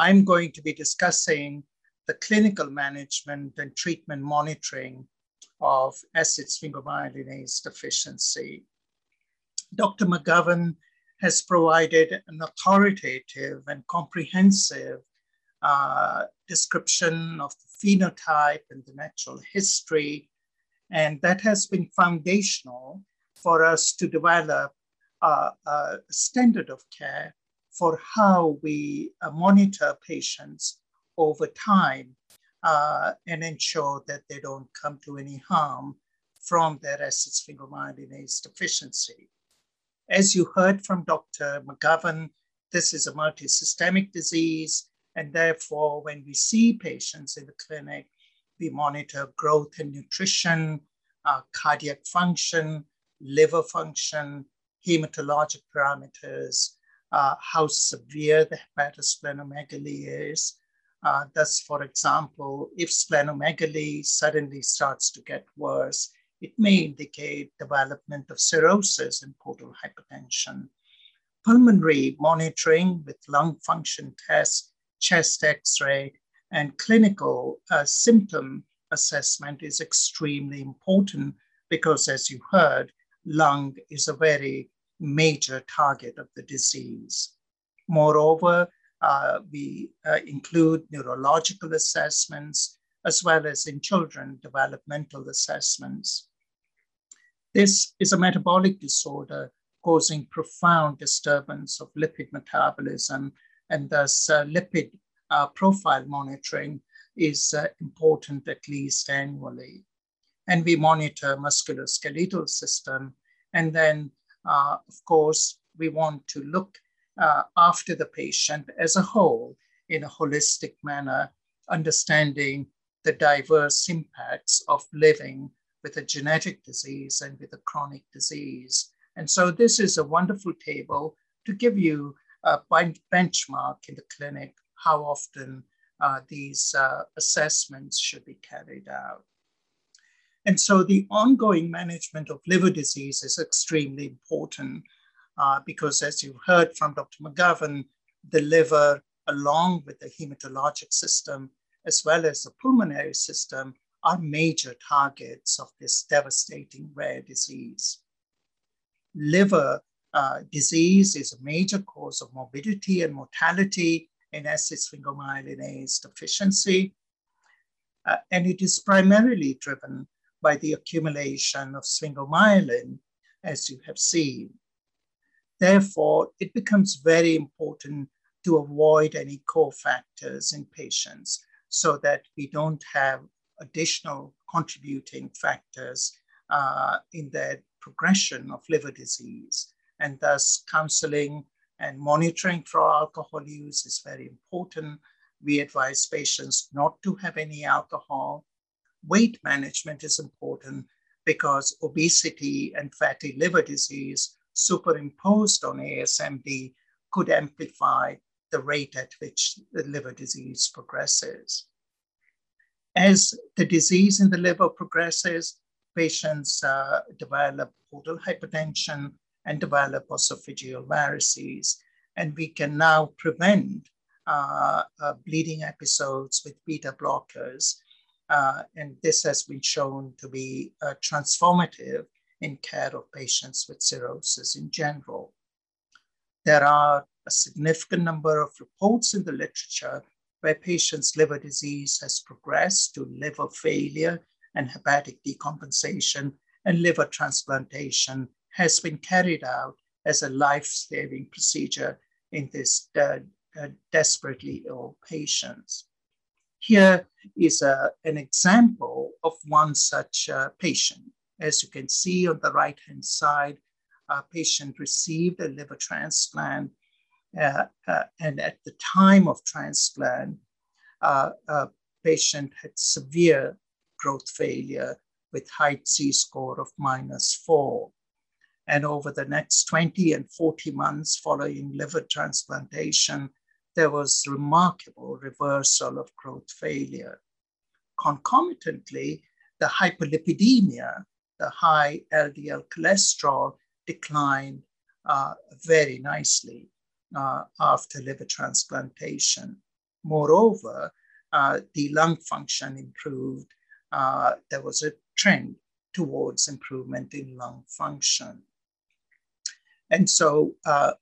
I'm going to be discussing the clinical management and treatment monitoring of acid sphingomyelinase deficiency. Dr. McGovern has provided an authoritative and comprehensive uh, description of the phenotype and the natural history. And that has been foundational for us to develop uh, a standard of care for how we uh, monitor patients over time uh, and ensure that they don't come to any harm from their acid sphingomyelinase deficiency. As you heard from Dr. McGovern, this is a multisystemic disease, and therefore, when we see patients in the clinic, we monitor growth and nutrition, uh, cardiac function, liver function, hematologic parameters, uh, how severe the hepatosplenomegaly is. Uh, thus, for example, if splenomegaly suddenly starts to get worse, it may indicate development of cirrhosis and portal hypertension. Pulmonary monitoring with lung function tests, chest x-ray, and clinical uh, symptom assessment is extremely important because as you heard, lung is a very major target of the disease. Moreover, uh, we uh, include neurological assessments as well as in children, developmental assessments. This is a metabolic disorder causing profound disturbance of lipid metabolism, and thus uh, lipid uh, profile monitoring is uh, important at least annually. And we monitor musculoskeletal system, and then, uh, of course, we want to look uh, after the patient as a whole in a holistic manner, understanding the diverse impacts of living with a genetic disease and with a chronic disease. And so this is a wonderful table to give you a benchmark in the clinic how often uh, these uh, assessments should be carried out. And so the ongoing management of liver disease is extremely important uh, because as you heard from Dr. McGovern, the liver, along with the hematologic system, as well as the pulmonary system, are major targets of this devastating rare disease. Liver uh, disease is a major cause of morbidity and mortality in acid sphingomyelinase deficiency, uh, and it is primarily driven by the accumulation of sphingomyelin, as you have seen. Therefore, it becomes very important to avoid any cofactors in patients so that we don't have additional contributing factors uh, in their progression of liver disease. And thus, counseling and monitoring for alcohol use is very important. We advise patients not to have any alcohol. Weight management is important because obesity and fatty liver disease superimposed on ASMD could amplify the rate at which the liver disease progresses. As the disease in the liver progresses, patients uh, develop portal hypertension and develop esophageal varices. And we can now prevent uh, uh, bleeding episodes with beta blockers. Uh, and this has been shown to be uh, transformative in care of patients with cirrhosis in general. There are a significant number of reports in the literature where patients' liver disease has progressed to liver failure and hepatic decompensation, and liver transplantation has been carried out as a life-saving procedure in this uh, uh, desperately ill patients. Here is a, uh, an example of one such uh, patient. As you can see on the right-hand side, a patient received a liver transplant uh, uh, and at the time of transplant, uh, a patient had severe growth failure with height Z-score of minus four. And over the next 20 and 40 months following liver transplantation, there was remarkable reversal of growth failure. Concomitantly, the hyperlipidemia, the high LDL cholesterol, declined uh, very nicely uh, after liver transplantation. Moreover, uh, the lung function improved. Uh, there was a trend towards improvement in lung function. And so uh,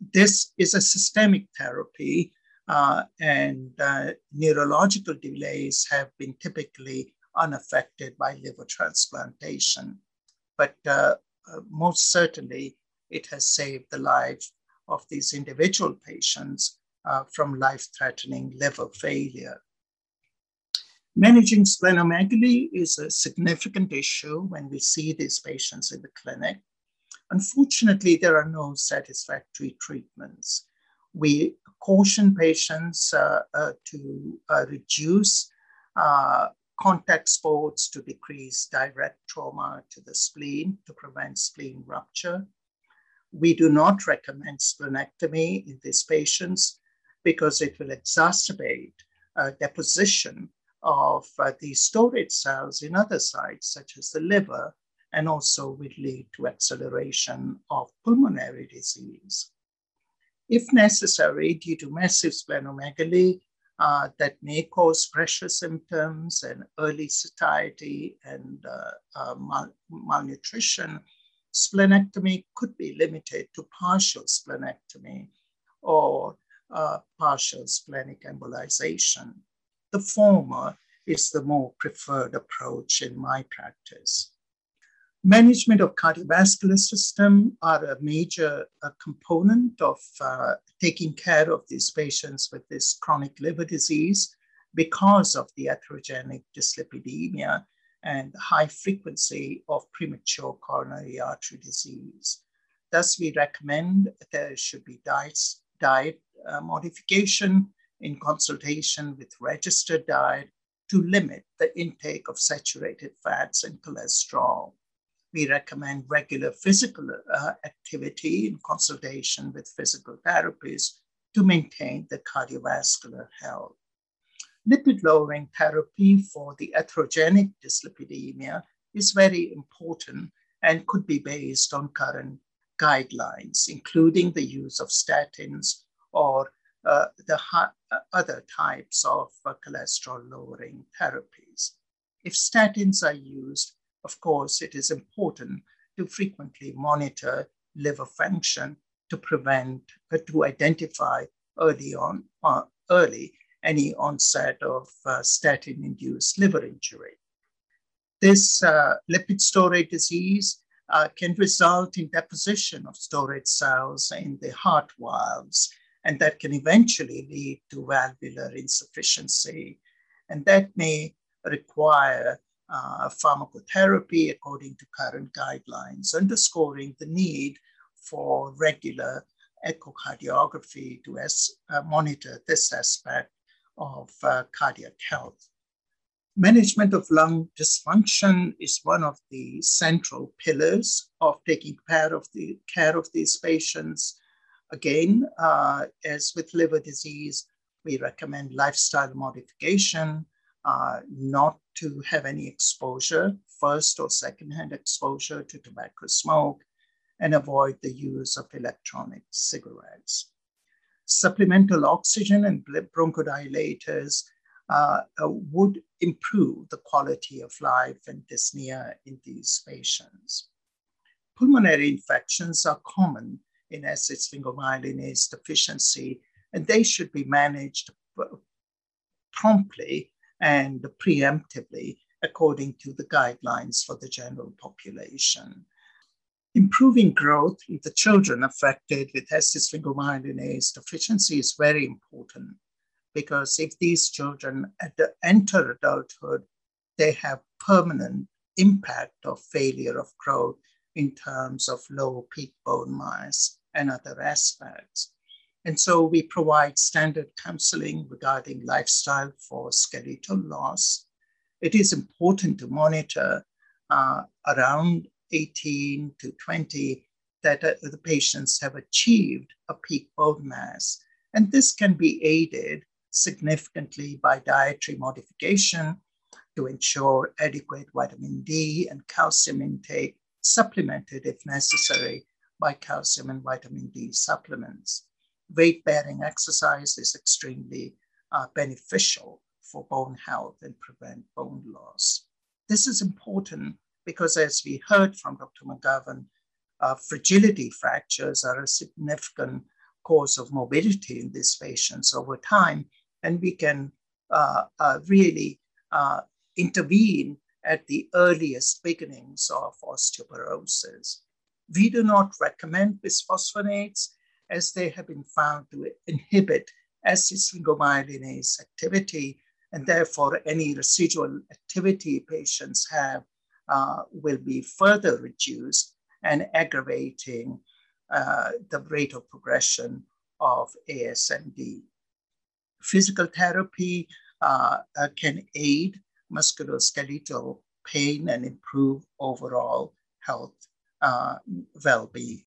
this is a systemic therapy, uh, and uh, neurological delays have been typically unaffected by liver transplantation. But uh, uh, most certainly, it has saved the lives of these individual patients uh, from life threatening liver failure. Managing splenomegaly is a significant issue when we see these patients in the clinic. Unfortunately, there are no satisfactory treatments. We caution patients uh, uh, to uh, reduce uh, contact sports to decrease direct trauma to the spleen to prevent spleen rupture. We do not recommend splenectomy in these patients because it will exacerbate uh, deposition of uh, the storage cells in other sites, such as the liver, and also will lead to acceleration of pulmonary disease. If necessary, due to massive splenomegaly, uh, that may cause pressure symptoms and early satiety and uh, uh, mal- malnutrition, splenectomy could be limited to partial splenectomy or uh, partial splenic embolization. The former is the more preferred approach in my practice. Management of cardiovascular system are a major component of uh, taking care of these patients with this chronic liver disease because of the atherogenic dyslipidemia and high frequency of premature coronary artery disease. Thus, we recommend there should be diet, diet uh, modification in consultation with registered diet to limit the intake of saturated fats and cholesterol. We recommend regular physical uh, activity in consultation with physical therapists to maintain the cardiovascular health. Lipid lowering therapy for the atherogenic dyslipidemia is very important and could be based on current guidelines, including the use of statins or uh, the uh, other types of uh, cholesterol lowering therapies. If statins are used, of course, it is important to frequently monitor liver function to prevent, uh, to identify early on, uh, early any onset of uh, statin-induced liver injury. This lipid storage disease can result in deposition of storage cells in the heart valves and that can eventually lead to valvular insufficiency. And that may require uh, pharmacotherapy according to current guidelines, underscoring the need for regular echocardiography to as, uh, monitor this aspect of uh, cardiac health. Management of lung dysfunction is one of the central pillars of taking care of, the, care of these patients Again, uh, as with liver disease, we recommend lifestyle modification, uh, not to have any exposure, first or secondhand exposure to tobacco smoke, and avoid the use of electronic cigarettes. Supplemental oxygen and bronchodilators uh, uh, would improve the quality of life and dyspnea in these patients. Pulmonary infections are common in acid-sphingomyelinase deficiency, and they should be managed promptly and preemptively according to the guidelines for the general population. Improving growth in the children affected with acid-sphingomyelinase deficiency is very important because if these children enter adulthood, they have permanent impact of failure of growth in terms of low peak bone mass and other aspects. And so we provide standard counseling regarding lifestyle for skeletal loss. It is important to monitor uh, around 18 to 20 that uh, the patients have achieved a peak bone mass. And this can be aided significantly by dietary modification to ensure adequate vitamin D and calcium intake, supplemented if necessary by calcium and vitamin D supplements. Weight bearing exercise is extremely uh, beneficial for bone health and prevent bone loss. This is important because as we heard from Dr. McGovern, uh, fragility fractures are a significant cause of morbidity in these patients over time, and we can uh, uh, really uh, intervene at the earliest beginnings of osteoporosis. We do not recommend bisphosphonates as they have been found to inhibit acid sphingomyelinase activity, and therefore any residual activity patients have uh, will be further reduced and aggravating uh, the rate of progression of ASMD. Physical therapy uh, uh, can aid musculoskeletal pain and improve overall health uh, well-being.